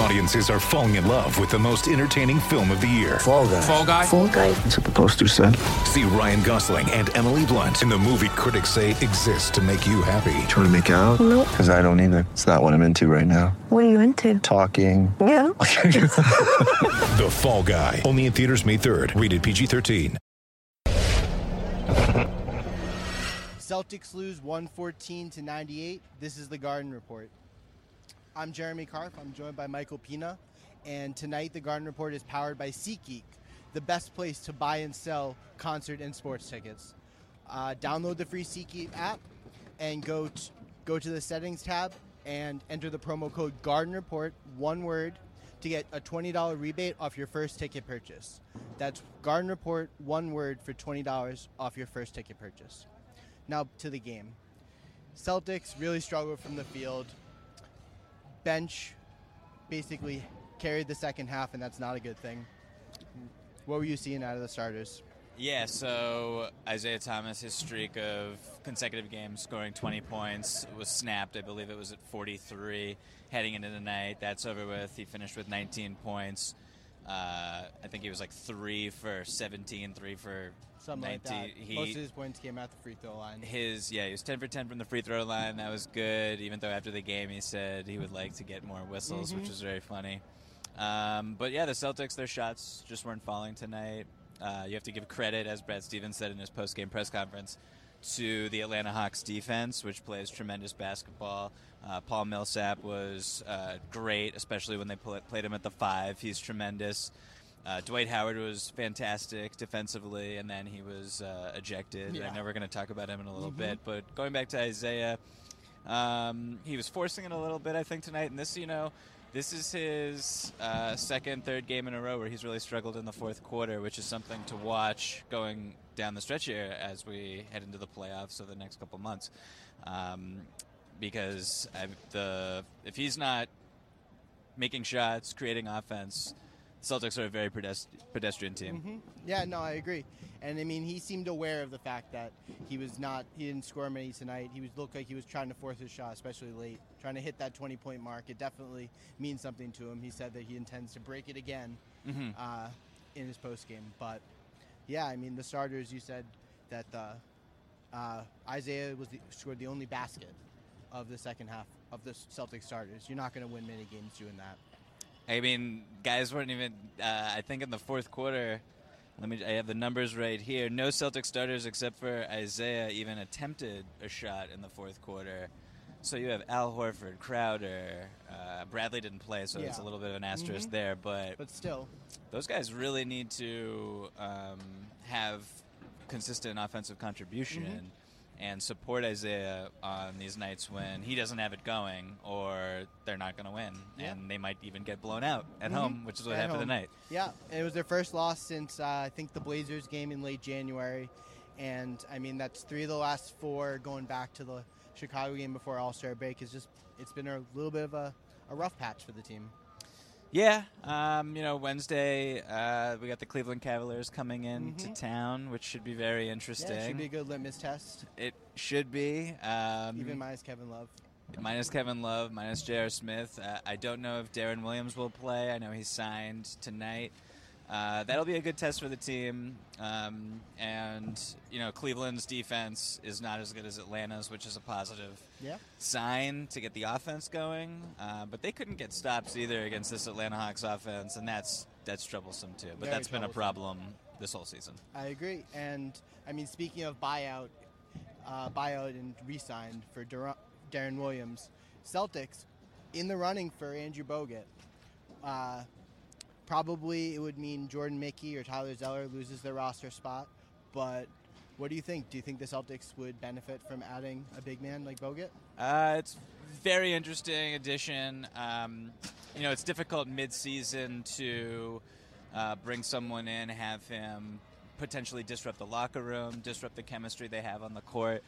Audiences are falling in love with the most entertaining film of the year. Fall guy. Fall Guy. Fall guy. That's what the poster said. See Ryan Gosling and Emily Blunt in the movie critics say exists to make you happy. Trying to make it out? Nope. Because I don't either. It's not what I'm into right now. What are you into? Talking. Yeah. The Fall Guy. Only in theaters May 3rd. Rated PG-13. Celtics lose 114 to 98. This is the Garden Report. I'm Jeremy Karp. I'm joined by Michael Pina. And tonight, the Garden Report is powered by SeatGeek, the best place to buy and sell concert and sports tickets. Uh, download the free SeatGeek app and go t- go to the settings tab and enter the promo code Garden Report, one word, to get a $20 rebate off your first ticket purchase. That's Garden Report, one word, for $20 off your first ticket purchase. Now to the game. Celtics really struggled from the field. Bench basically carried the second half, and that's not a good thing. What were you seeing out of the starters? Yeah, so Isaiah Thomas, his streak of consecutive games scoring 20 points was snapped. I believe it was at 43 heading into the night. That's over with. He finished with 19 points. Uh, I think he was like three for 17, three for Something 19. like that. He, Most of his points came at the free throw line. his yeah, he was 10 for 10 from the free throw line. That was good. Even though after the game he said he would like to get more whistles, which was very funny. Um, but yeah, the Celtics, their shots just weren't falling tonight. Uh, you have to give credit, as Brad Stevens said in his post-game press conference, to the Atlanta Hawks defense, which plays tremendous basketball. Uh, Paul Millsap was uh, great, especially when they pl- played him at the five. He's tremendous. Uh, Dwight Howard was fantastic defensively, and then he was uh, ejected. Yeah. I know we're going to talk about him in a little bit, but going back to Isaiah, um, he was forcing it a little bit, I think, tonight. And this, you know, this is his uh, second, third game in a row where he's really struggled in the fourth quarter, which is something to watch going down the stretch here as we head into the playoffs over the next couple months. Um, because I, the if he's not making shots, creating offense, Celtics are a very pedestrian team. Yeah, no, I agree. And I mean, he seemed aware of the fact that he was not, he didn't score many tonight. He was looked like he was trying to force his shot, especially late, trying to hit that 20 point mark. It definitely means something to him. He said that he intends to break it again uh, in his post game. But yeah, I mean, the starters, you said that uh, uh, Isaiah was the, scored the only basket of the second half of the Celtic starters. You're not going to win many games doing that. I mean, guys weren't even. Uh, I think in the fourth quarter, let me. I have the numbers right here. No Celtic starters except for Isaiah even attempted a shot in the fourth quarter. So you have Al Horford, Crowder, uh, Bradley didn't play, so it's a little bit of an asterisk there. But But still, those guys really need to um, have consistent offensive contribution Mm-hmm. and support Isaiah on these nights when he doesn't have it going or they're not going to win Yeah. and they might even get blown out at home, which is what At happened home. tonight. Yeah, it was their first loss since uh, I think the Blazers game in late January, and I mean that's three of the last four going back to the Chicago game before All Star break. Is just it's been a little bit of a, a rough patch for the team. Yeah, um, you know, Wednesday uh, we got the Cleveland Cavaliers coming in to town, which should be very interesting. Mm-hmm. Yeah, it should be a good litmus test. It should be. Um, Even minus Kevin Love. minus Kevin Love, minus J.R. Smith. Uh, I don't know if Deron Williams will play. I know he's signed tonight. Uh, that'll be a good test for the team. Um, and, you know, Cleveland's defense is not as good as Atlanta's, which is a positive Yeah. sign to get the offense going. Uh, but they couldn't get stops either against this Atlanta Hawks offense, and that's that's troublesome too. But Very that's been a problem this whole season. I agree. And I mean, speaking of buyout, uh, buyout and re-signed for Dur- Deron Williams, Celtics in the running for Andrew Bogut. Probably it would mean Jordan Mickey or Tyler Zeller loses their roster spot, but what do you think? Do you think the Celtics would benefit from adding a big man like Bogut? Uh, it's very interesting addition. Um, you know, it's difficult mid-season to uh, bring someone in, have him potentially disrupt the locker room, disrupt the chemistry they have on the court.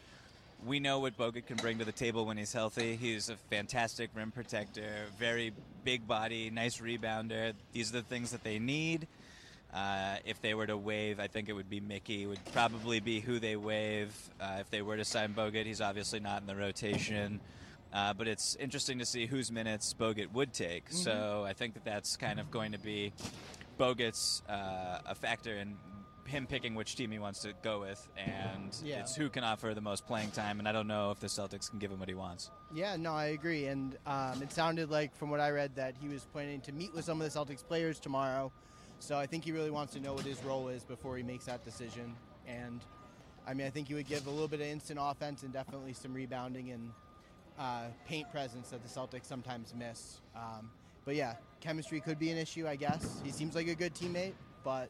We know what Bogut can bring to the table when he's healthy. He's a fantastic rim protector, very big body, nice rebounder. These are the things that they need. Uh, if they were to waive, I think it would be Mickey. Would probably be who they waive. Uh, if they were to sign Bogut, he's obviously not in the rotation. Uh, but it's interesting to see whose minutes Bogut would take. Mm-hmm. So I think that that's kind of going to be Bogut's uh, a factor in him picking which team he wants to go with, and Yeah. it's who can offer the most playing time. And I don't know if the Celtics can give him what he wants. Yeah, no, I agree. And um, it sounded like, from what I read, that he was planning to meet with some of the Celtics players tomorrow. So I think he really wants to know what his role is before he makes that decision. And I mean, I think he would give a little bit of instant offense and definitely some rebounding and uh, paint presence that the Celtics sometimes miss. Um, but yeah, chemistry could be an issue, I guess. He seems like a good teammate, but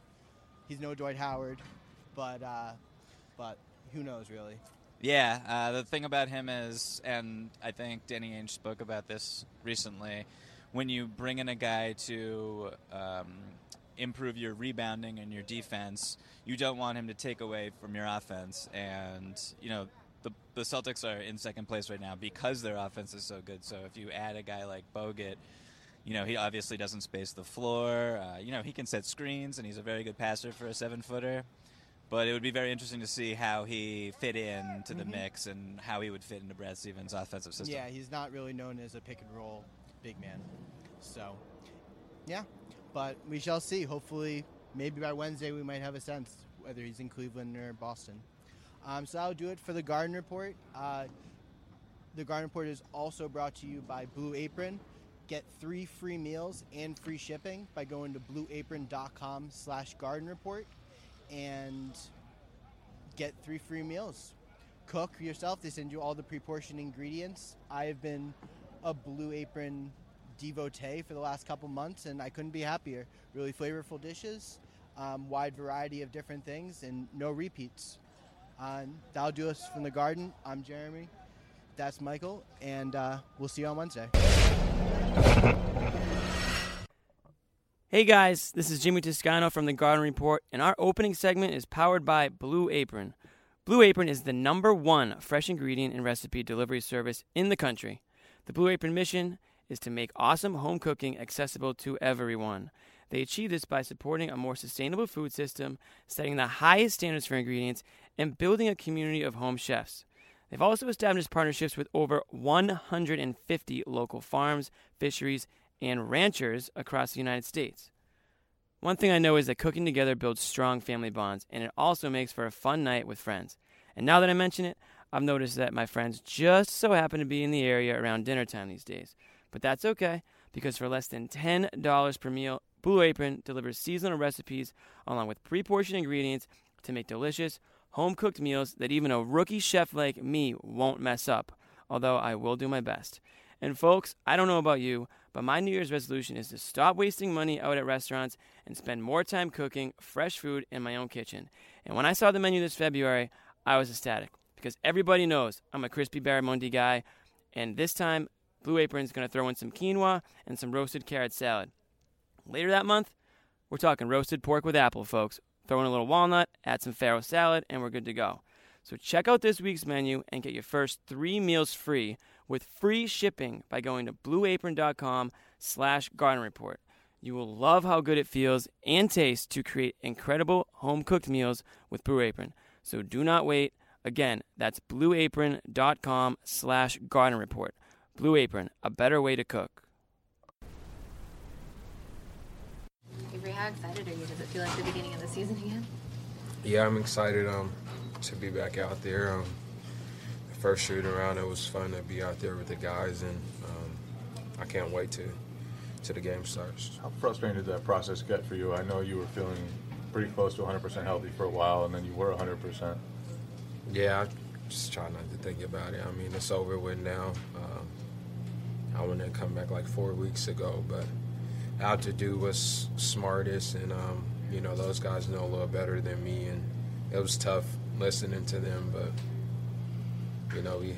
he's no Dwight Howard. But uh, but who knows, really? Yeah, uh, the thing about him is, and I think Danny Ainge spoke about this recently, when you bring in a guy to um, improve your rebounding and your defense, you don't want him to take away from your offense. And, you know, the, the Celtics are in second place right now because their offense is so good. So if you add a guy like Bogut, you know, he obviously doesn't space the floor. Uh, you know, he can set screens, and he's a very good passer for a seven footer. But it would be very interesting to see how he fit in to the mix and how he would fit into Brad Stevens' offensive system. Yeah, he's not really known as a pick and roll big man. So, yeah, but we shall see. Hopefully, maybe by Wednesday we might have a sense whether he's in Cleveland or Boston. Um, so that'll do it for the Garden Report. Uh, the Garden Report is also brought to you by Blue Apron. Get three free meals and free shipping by going to blueapron.com slash garden report and get three free meals. Cook yourself. They send you all the pre-portioned ingredients. I have been a Blue Apron devotee for the last couple months, and I couldn't be happier. Really flavorful dishes, um, wide variety of different things, and no repeats. Uh, that'll do us from the garden. I'm Jeremy. That's Michael, and uh, we'll see you on Wednesday. Hey guys, this is Jimmy Toscano from the Garden Report, and our opening segment is powered by Blue Apron. Blue Apron is the number one fresh ingredient and recipe delivery service in the country. The Blue Apron mission is to make awesome home cooking accessible to everyone. They achieve this by supporting a more sustainable food system, setting the highest standards for ingredients, and building a community of home chefs. They've also established partnerships with over 150 local farms, fisheries, and ranchers across the United States. One thing I know is that cooking together builds strong family bonds, and it also makes for a fun night with friends. And now that I mention it, I've noticed that my friends just so happen to be in the area around dinner time these days. But that's okay, because for less than $10 per meal, Blue Apron delivers seasonal recipes along with pre portioned ingredients to make delicious, home cooked meals that even a rookie chef like me won't mess up, although I will do my best. And folks, I don't know about you, but my New Year's resolution is to stop wasting money out at restaurants and spend more time cooking fresh food in my own kitchen. And when I saw the menu this February, I was ecstatic because everybody knows I'm a crispy barramundi guy, and this time Blue Apron's going to throw in some quinoa and some roasted carrot salad. Later that month, we're talking roasted pork with apple, folks. Throw in a little walnut, add some farro salad, and we're good to go. So check out this week's menu and get your first three meals free with free shipping by going to blueapron.com slash garden report. You will love how good it feels and tastes to create incredible home-cooked meals with Blue Apron. So do not wait. Again, that's blueapron.com slash garden report. Blue Apron, a better way to cook. Avery, how excited are you? Does it feel like the beginning of the season again? Yeah, I'm excited um, to be back out there. Um, the first shoot around, it was fun to be out there with the guys, and um, I can't wait to to the game starts. How frustrating did that process get for you? I know you were feeling pretty close to 100% healthy for a while, and then you were 100%. Yeah, I just try not to think about it. I mean, it's over with now. Um, I wanted to come back like four weeks ago, but out to do what's smartest, and um, you know those guys know a little better than me, and it was tough listening to them, but you know we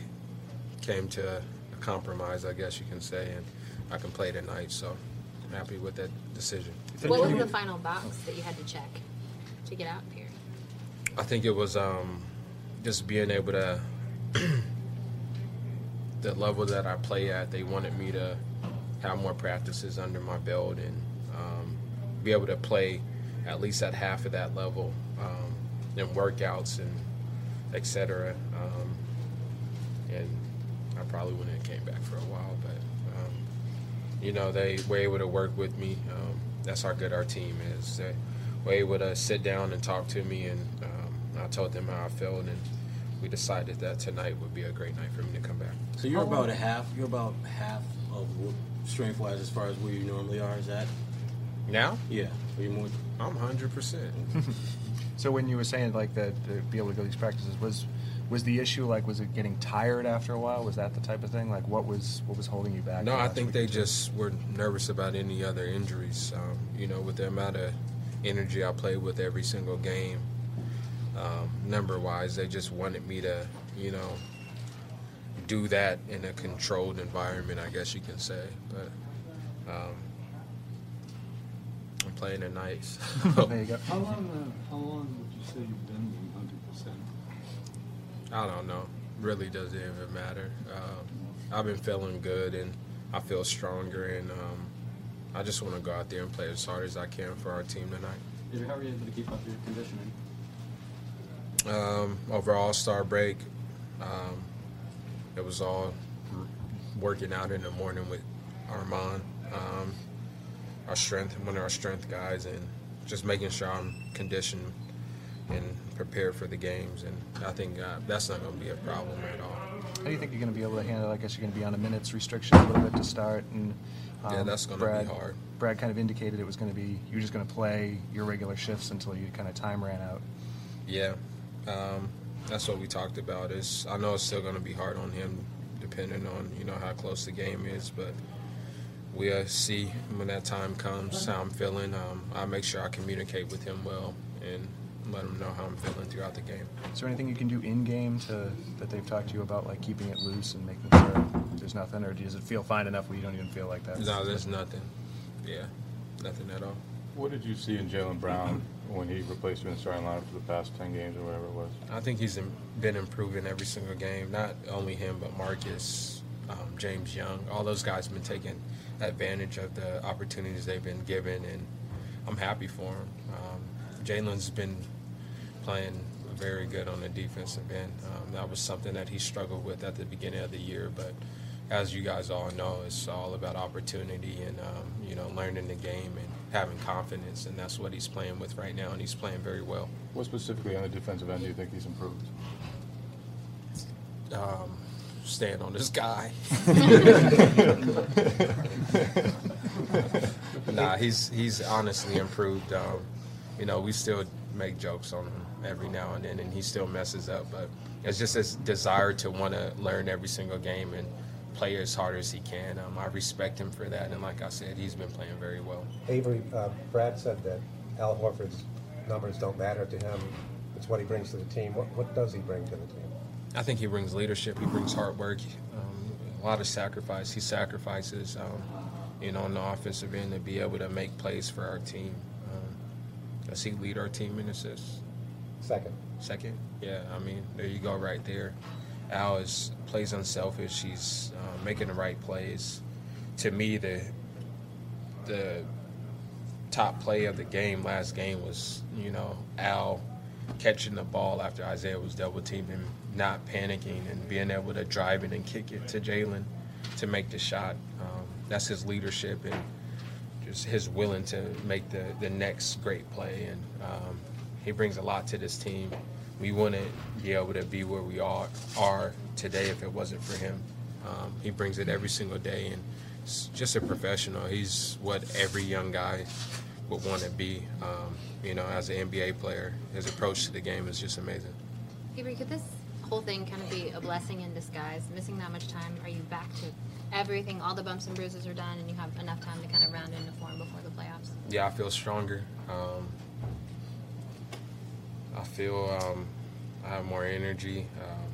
came to a compromise, I guess you can say, and I can play tonight. So I'm happy with that decision. What was the final box that you had to check to get out here? I think it was um, just being able to the level that I play at. They wanted me to have more practices under my belt and um, be able to play at least at half of that level um, in workouts and etc. Um, and I probably wouldn't have came back for a while, but um, you know they were able to work with me. Um, that's how good our team is. They were able to sit down and talk to me, and um, I told them how I felt, and we decided that tonight would be a great night for me to come back. So you're about a half. You're about half of strength wise as far as where you normally are. Is that now? Yeah. Are you more? I'm hundred percent. So when you were saying like that to be able to go to these practices was was the issue like was it getting tired after a while? Was that the type of thing? Like what was what was holding you back? No, I think they just were nervous about any other injuries. Um, you know, with the amount of energy I played with every single game, um, number wise, they just wanted me to, you know, do that in a controlled environment. I guess you can say, but um, I'm playing it nice. There you go. How long, uh, how long would you say you've been 100%? I don't know. Really doesn't even matter. Um, I've been feeling good and I feel stronger, and um, I just want to go out there and play as hard as I can for our team tonight. How were you able to keep up your conditioning? Um, over All Star break, um, it was all working out in the morning with Armand, um, our strength, one of our strength guys, and just making sure I'm conditioned and prepared for the games. And I think uh, that's not going to be a problem at all. How do you think you're going to be able to handle? it? I guess you're going to be on a minutes restriction a little bit to start, and Yeah, um, that's gonna be hard. Brad kind of indicated it was going to be you're just going to play your regular shifts until you kind of time ran out. Yeah, um, that's what we talked about. Is I know it's still going to be hard on him, depending on you know how close the game is, but we'll see when that time comes how I'm feeling. Um, I make sure I communicate with him well and let him know how I'm feeling throughout the game. Is there anything you can do in game to that they've talked to you about, like keeping it loose and making sure there's nothing, or does it feel fine enough where you don't even feel like that? No, there's nothing. Yeah, nothing at all. What did you see in Jaylen Brown when he replaced him in the starting lineup for the past 10 games or whatever it was? I think he's been improving every single game. Not only him, but Marcus, um, James Young. All those guys have been taking advantage of the opportunities they've been given, and I'm happy for him. Um, Jaylen's been playing very good on the defensive end. Um, that was something that he struggled with at the beginning of the year, but as you guys all know, it's all about opportunity and um, you know learning the game and having confidence, and that's what he's playing with right now, and he's playing very well. What specifically on the defensive end do you think he's improved? um, stand on this guy. nah, he's he's honestly improved. Um, you know, we still make jokes on him every now and then, and he still messes up. But it's just his desire to want to learn every single game and play as hard as he can. Um, I respect him for that, and like I said, he's been playing very well. Avery, uh, Brad said that Al Horford's numbers don't matter to him. It's what he brings to the team. What, what does he bring to the team? I think he brings leadership. He brings hard work, um, a lot of sacrifice. He sacrifices, um, you know, on the offensive end to be able to make plays for our team. Um, does he lead our team in assists? Second. Second? Yeah, I mean, there you go, right there. Al is plays unselfish. He's uh, making the right plays. To me, the the top play of the game last game was, you know, Al catching the ball after Isaiah was double teaming, not panicking, and being able to drive it and kick it to Jaylen to make the shot. Um, that's his leadership and just his willing to make the, the next great play. And um, he brings a lot to this team. We wouldn't be able to be where we are, are today if it wasn't for him. Um, he brings it every single day and just a professional. He's what every young guy would want to be. Um, you know, as an NBA player, his approach to the game is just amazing. Avery, could this whole thing kind of be a blessing in disguise? Missing that much time, are you back to everything? All the bumps and bruises are done, and you have enough time to kind of round into form before the playoffs? Yeah, I feel stronger. Um, I feel um, I have more energy. Um,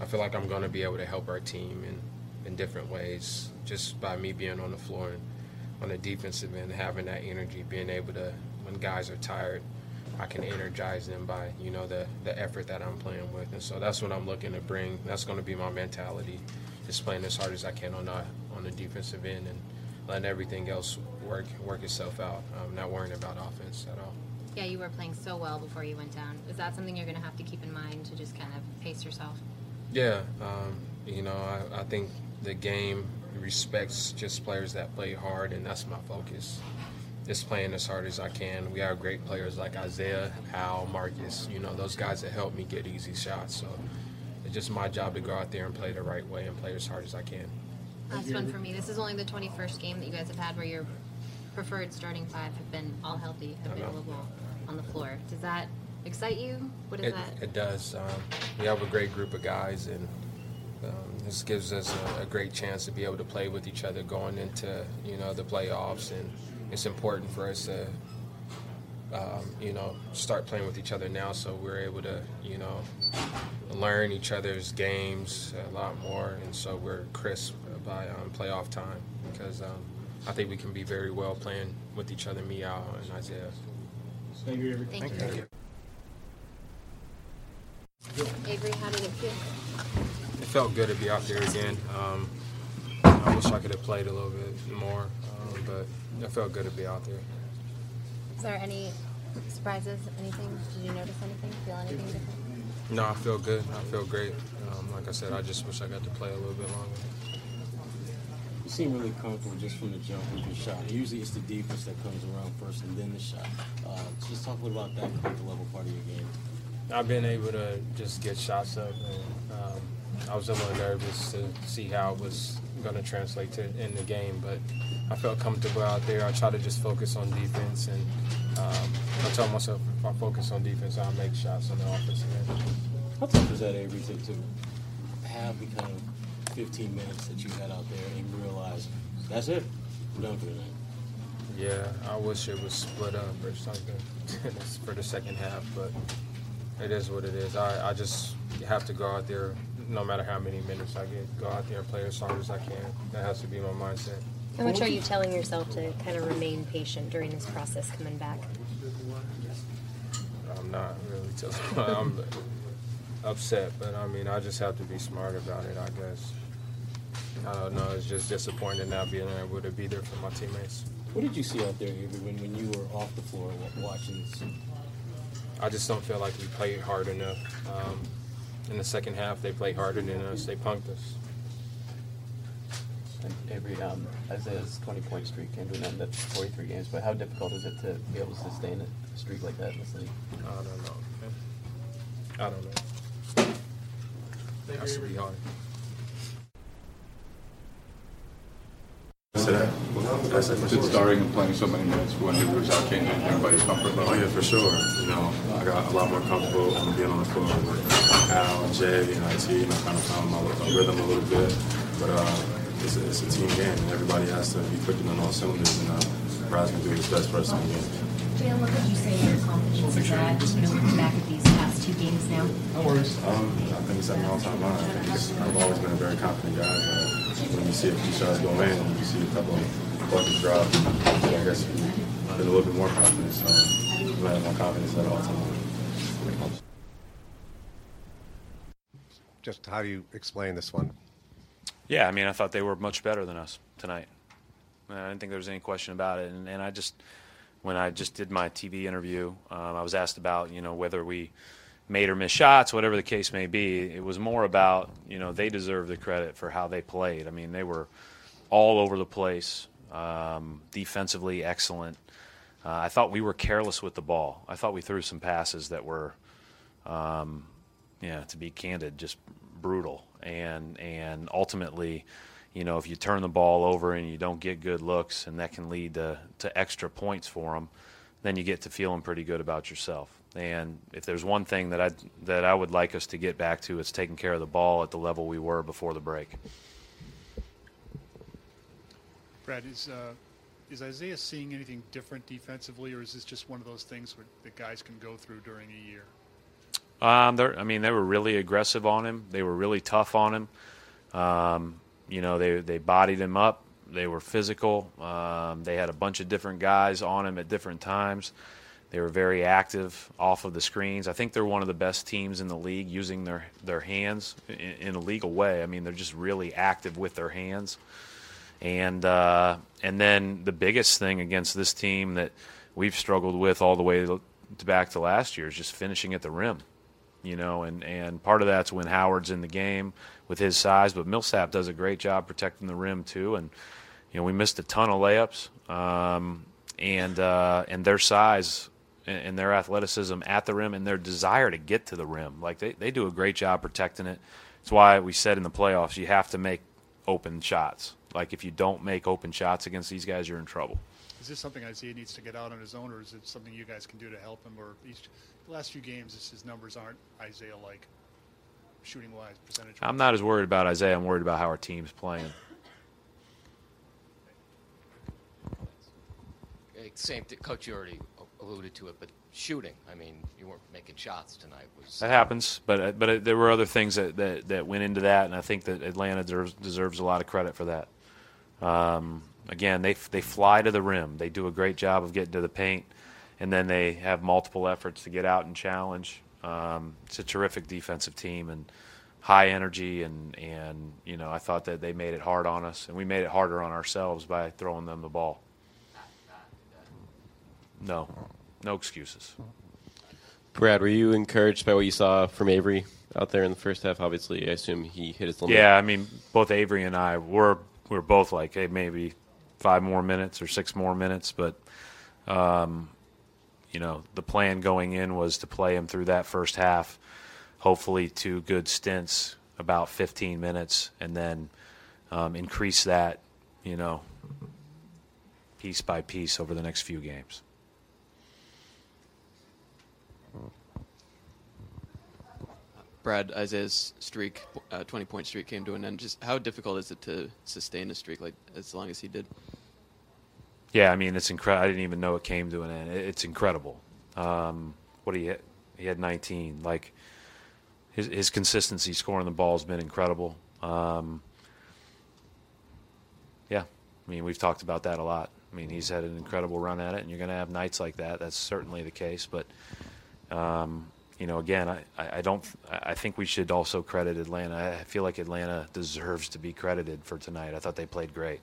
I feel like I'm going to be able to help our team in, in different ways just by me being on the floor and on the defensive end, having that energy, being able to, when guys are tired, I can energize them by, you know, the, the effort that I'm playing with. And so that's what I'm looking to bring. That's going to be my mentality, just playing as hard as I can on the, on the defensive end and letting everything else work work itself out. I'm not worrying about offense at all. Yeah, you were playing so well before you went down. Is that something you're going to have to keep in mind to just kind of pace yourself? Yeah, um, you know, I, I think the game respects just players that play hard, and that's my focus. Just playing as hard as I can. We have great players like Isaiah, Al, Marcus, you know, those guys that help me get easy shots. So it's just my job to go out there and play the right way and play as hard as I can. Last one for me. This is only the 21st game that you guys have had where your preferred starting five have been all healthy, available on the floor. Does that excite you? What is it, that? It does. Um, we have a great group of guys, and um, this gives us a, a, great chance to be able to play with each other going into you know the playoffs, and it's important for us to um, you know start playing with each other now, so we're able to you know learn each other's games a lot more, and so we're crisp by um, playoff time because um, I think we can be very well playing with each other, me, Al, and Isaiah. Thank you, Avery. Thank, Thank you. you. Avery, how did it feel? It felt good to be out there again. Um, I wish I could have played a little bit more, um, but it felt good to be out there. Is there any surprises? Anything? Did you notice anything? Feel anything different? No, I feel good. I feel great. Um, like I said, I just wish I got to play a little bit longer. You seem really comfortable just from the jump with your shot. Usually it's the defense that comes around first and then the shot. Uh, just talk a little about that comfort level part of your game. I've been able to just get shots up, and um, I was a little nervous to see how it was going to translate to in the game, but I felt comfortable out there. I try to just focus on defense, and um, I tell myself if I focus on defense, I'll make shots on the offensive end. How tough is that, Avery, to, to have the kind of 15 minutes that you had out there and realize that's it, I'm done for the night? Yeah, I wish it was split up or something for the second half, but it is what it is. I, I just have to go out there, no matter how many minutes I get, go out there and play as hard as I can. That has to be my mindset. How much are you telling yourself to kind of remain patient during this process coming back? I'm not really telling. I'm upset, but I mean, I just have to be smart about it, I guess. I don't know. It's just disappointing not being able to be there for my teammates. What did you see out there, Avery, when, when you were off the floor watching this? I just don't feel like we played hard enough. Um, in the second half, they played harder than us. They punked us. And Avery, um, Isaiah's 20-point streak came to an end at 43 games, but how difficult is it to be able to sustain a streak like that in this league? I don't know. I don't know. That has to be hard. That? That's it. starting and playing so many minutes when you was out changing everybody's comfort level. Oh yeah, for sure. You know, I got a lot more comfortable being on the floor with Al, Jay, and IT, and I kind of found my, my rhythm a little bit. But uh, it's, a, it's a team game, and everybody has to be clicking on all cylinders, and uh, Brad's going to do his best for us in the game. Jay, what would you say your confidence is at, you know, looking back at these past two games now? No worries. Um, I think it's at an all-time high. I think I've always been a very confident guy. Uh, when you see a few shots go in and you see a couple of buckets drop, I guess you get a little bit more confidence. So I have more confidence at all times. Just how do you explain this one? Yeah, I mean, I thought they were much better than us tonight. I didn't think there was any question about it. And, and I just, when I just did my TV interview, um, I was asked about, you know, whether we made or missed shots, whatever the case may be. It was more about, you know, they deserve the credit for how they played. I mean, they were all over the place, um, defensively excellent. Uh, I thought we were careless with the ball. I thought we threw some passes that were, um, yeah, to be candid, just brutal. And and ultimately, you know, if you turn the ball over and you don't get good looks, and that can lead to to extra points for them, then you get to feeling pretty good about yourself. And if there's one thing that I that I would like us to get back to, it's taking care of the ball at the level we were before the break. Brad, is uh, is Isaiah seeing anything different defensively, or is this just one of those things where the guys can go through during a year? Um, I mean, they were really aggressive on him. They were really tough on him. Um, you know, they they bodied him up. They were physical. Um, they had a bunch of different guys on them at different times. They were very active off of the screens. I think they're one of the best teams in the league using their their hands in, in a legal way. I mean, they're just really active with their hands. And uh, and then the biggest thing against this team that we've struggled with all the way to, back to last year is just finishing at the rim you know, and, and part of that's when Howard's in the game with his size, but Millsap does a great job protecting the rim too. And, you know, we missed a ton of layups, um, and, uh, and their size and, their athleticism at the rim and their desire to get to the rim. Like they, they do a great job protecting it. That's why we said in the playoffs, you have to make open shots. Like if you don't make open shots against these guys, you're in trouble. Is this something Isaiah needs to get out on his own, or is it something you guys can do to help him? Or the last few games, his numbers aren't Isaiah-like, shooting-wise, percentage. I'm not as worried about Isaiah. I'm worried about how our team's playing. Same, th- coach, you already alluded to it, but shooting. I mean, you weren't making shots tonight. Was That happens, but uh, but uh, there were other things that, that, that went into that, and I think that Atlanta deserves, deserves a lot of credit for that. Um, again, they they fly to the rim. They do a great job of getting to the paint, and then they have multiple efforts to get out and challenge. Um, it's a terrific defensive team and high energy, and and you know I thought that they made it hard on us, and we made it harder on ourselves by throwing them the ball. No, no excuses. Brad, were you encouraged by what you saw from Avery out there in the first half? Obviously, I assume he hit his limit. Yeah, I mean, both Avery and I were we were both like, hey, maybe five more minutes or six more minutes, but um, you know, the plan going in was to play him through that first half, hopefully two good stints, about 15 minutes, and then um, increase that, you know, piece by piece over the next few games. Brad, Isaiah's streak, uh, 20 point streak came to an end. Just how difficult is it to sustain a streak like as long as he did? Yeah, I mean it's incredible. I didn't even know it came to an end. It's incredible. Um, what he hit? He had 19. Like his his consistency scoring the ball has been incredible. Um, yeah, I mean we've talked about that a lot. I mean he's had an incredible run at it, and you're going to have nights like that. That's certainly the case. But um, you know, again, I, I don't. I think we should also credit Atlanta. I feel like Atlanta deserves to be credited for tonight. I thought they played great.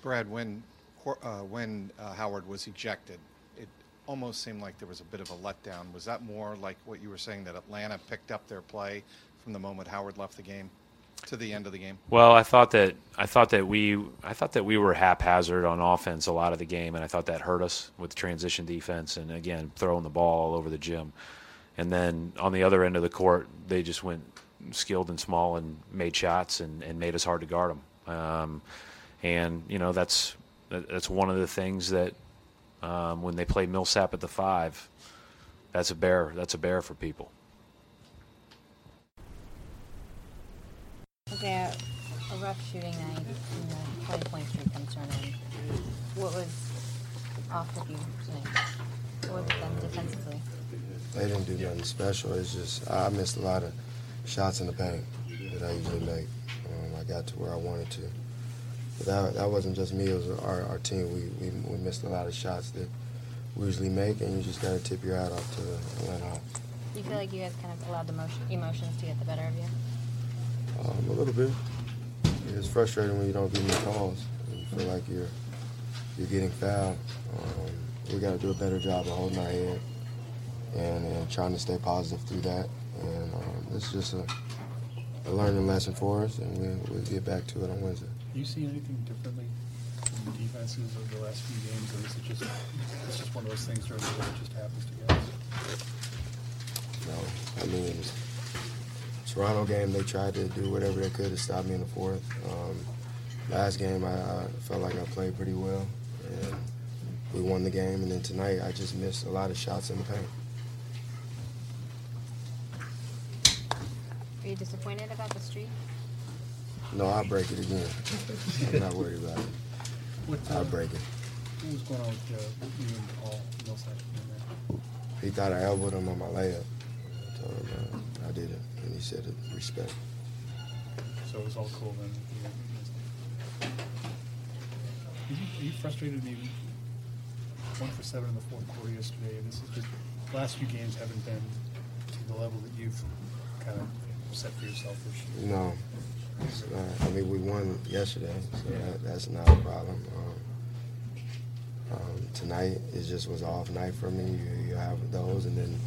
Brad, when uh, when uh, Howard was ejected, it almost seemed like there was a bit of a letdown. Was that more like what you were saying that Atlanta picked up their play from the moment Howard left the game to the end of the game? Well, I thought that I thought that we I thought that we were haphazard on offense a lot of the game, and I thought that hurt us with transition defense and again throwing the ball all over the gym. And then on the other end of the court, they just went skilled and small and made shots and, and made us hard to guard them. Um, and you know that's that- that's one of the things that um, when they play Millsap at the five, that's a bear. That's a bear for people. Okay, a, a rough shooting night, and the 20 point streak comes to an end. What was off with you tonight? What was it done defensively? They didn't do nothing special. It's just I missed a lot of shots in the paint that I usually make. Um, I got to where I wanted to. That, that wasn't just me. It was our, our team. We, we, we missed a lot of shots that we usually make, and you just got to tip your hat off to the Atlanta Hawks. You feel like you guys kind of allowed the motion, emotions to get the better of you? Um, a little bit. It's frustrating when you don't get any calls. You feel like you're you're getting fouled. Um, we got to do a better job of holding our head and, and trying to stay positive through that. And um, it's just a, a learning lesson for us, and we, we'll get back to it on Wednesday. Do you see anything differently in the defenses of the last few games, or is it just it's just one of those things during the year that just happens to guys? No, I mean, Toronto game, they tried to do whatever they could to stop me in the fourth. Um, last game, I, I felt like I played pretty well, and we won the game. And then tonight, I just missed a lot of shots in the paint. Are you disappointed about the streak? No, I'll break it again. I'm not worried about it. What, I'll break it. What was going on with uh, you and Paul Millsap? He thought I elbowed him on my layup. I told him uh, I did it, and he said it, respect. So it was all cool then. Are you, are you frustrated? Maybe one for seven in the fourth quarter yesterday, and this is just the last few games haven't been to the level that you've kind of set for yourself this year. No, it's. I mean we won yesterday, so that, that's not a problem. Um, um, tonight it just was off night for me. You, you have those, and then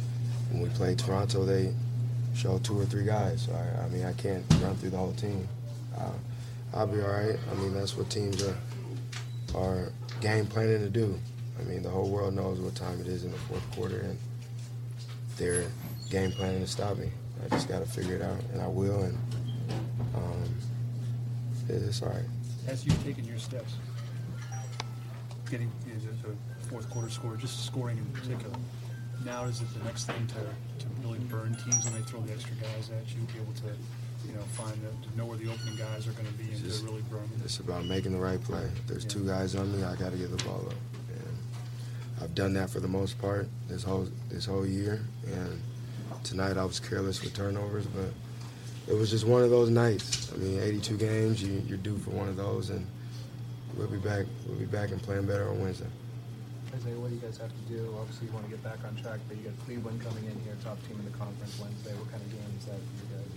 when we played Toronto, they showed two or three guys. So I, I mean I can't run through the whole team. Uh, I'll be all right. I mean that's what teams are are game planning to do. I mean the whole world knows what time it is in the fourth quarter, and they're game planning to stop me. I just got to figure it out, and I will. And um, it's all right. As you've taken your steps, getting you know, the, the fourth quarter score, just scoring in particular, now is it the next thing to, to really burn teams when they throw the extra guys at you, be able to, you know, find the, to know where the opening guys are going to be and Just- really burn them? It's about making the right play. If there's two guys on me, I got to get the ball up. And I've done that for the most part this whole this whole year. And tonight I was careless with turnovers, but it was just one of those nights. I mean, 82 games, you, you're due for one of those, and we'll be back. We'll be back and playing better on Wednesday. Isaiah, what do you guys have to do? Obviously, you want to get back on track, but you got Cleveland coming in here, top team in the conference Wednesday. What kind of game is that for you guys?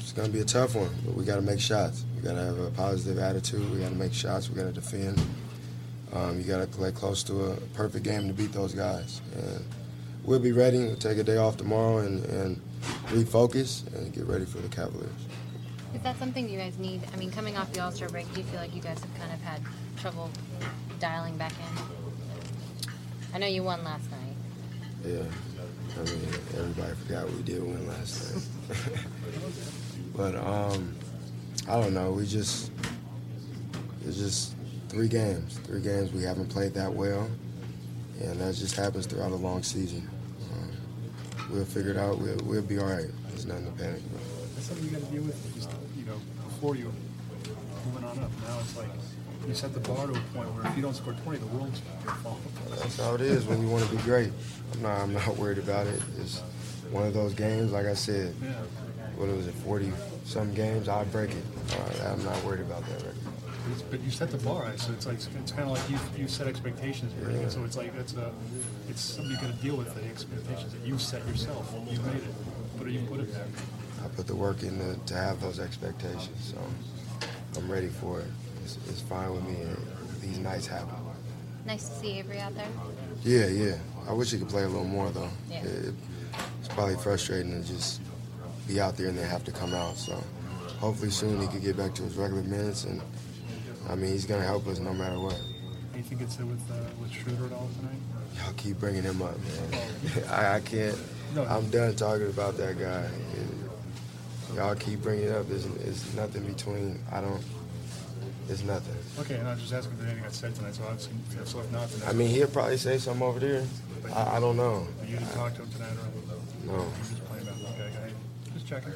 It's gonna be a tough one, but we got to make shots. We got to have a positive attitude. We got to make shots. We got to defend. Um, you got to play close to a perfect game to beat those guys. And we'll be ready. We'll take a day off tomorrow and, and refocus and get ready for the Cavaliers. Is that something you guys need? I mean, coming off the All Star break, do you feel like you guys have kind of had trouble dialing back in? I know you won last night. Yeah, I mean everybody forgot we did win last night. but um, I don't know. We just it's just three games. Three games we haven't played that well, and that just happens throughout a long season. We'll figure it out. We'll, we'll be all right. There's nothing to panic about. That's something you got to deal with. Just you know, before you moving on up. Now it's like you set the bar to a point where if you don't score 20, the world's your fault. That's how it is when you want to be great. I'm not. I'm not worried about it. It's one of those games. Like I said, Yeah. what was it? 40 some games. I break it. Uh, I'm not worried about that record. But it's- But you set the bar, right? so it's like it's kind of like you you set expectations, right? Yeah. so it's like that's a it's something you got to deal with the expectations that you set yourself. You made it, but you put it there. I put the work in to, to have those expectations. So I'm ready for it. It's, it's fine with me. These nights happen. Nice to see Avery out there. Yeah, yeah. I wish he could play a little more though. Yeah. It, it's probably frustrating to just be out there and then have to come out. So hopefully soon he could get back to his regular minutes and I mean he's gonna help us no matter what. You think it's with uh, with Schroeder at all tonight? Y'all keep bringing him up, man. I, I can't. No. I'm done talking about that guy. Y'all keep bringing it up. There's, there's nothing between. I don't. There's nothing. Okay, and I was just asking if anything got said tonight. So obviously, so if not, then I mean, he'll probably say something over there. I, I don't know. You didn't talk to him tonight, or No. You're just playing about. Okay. Just checking.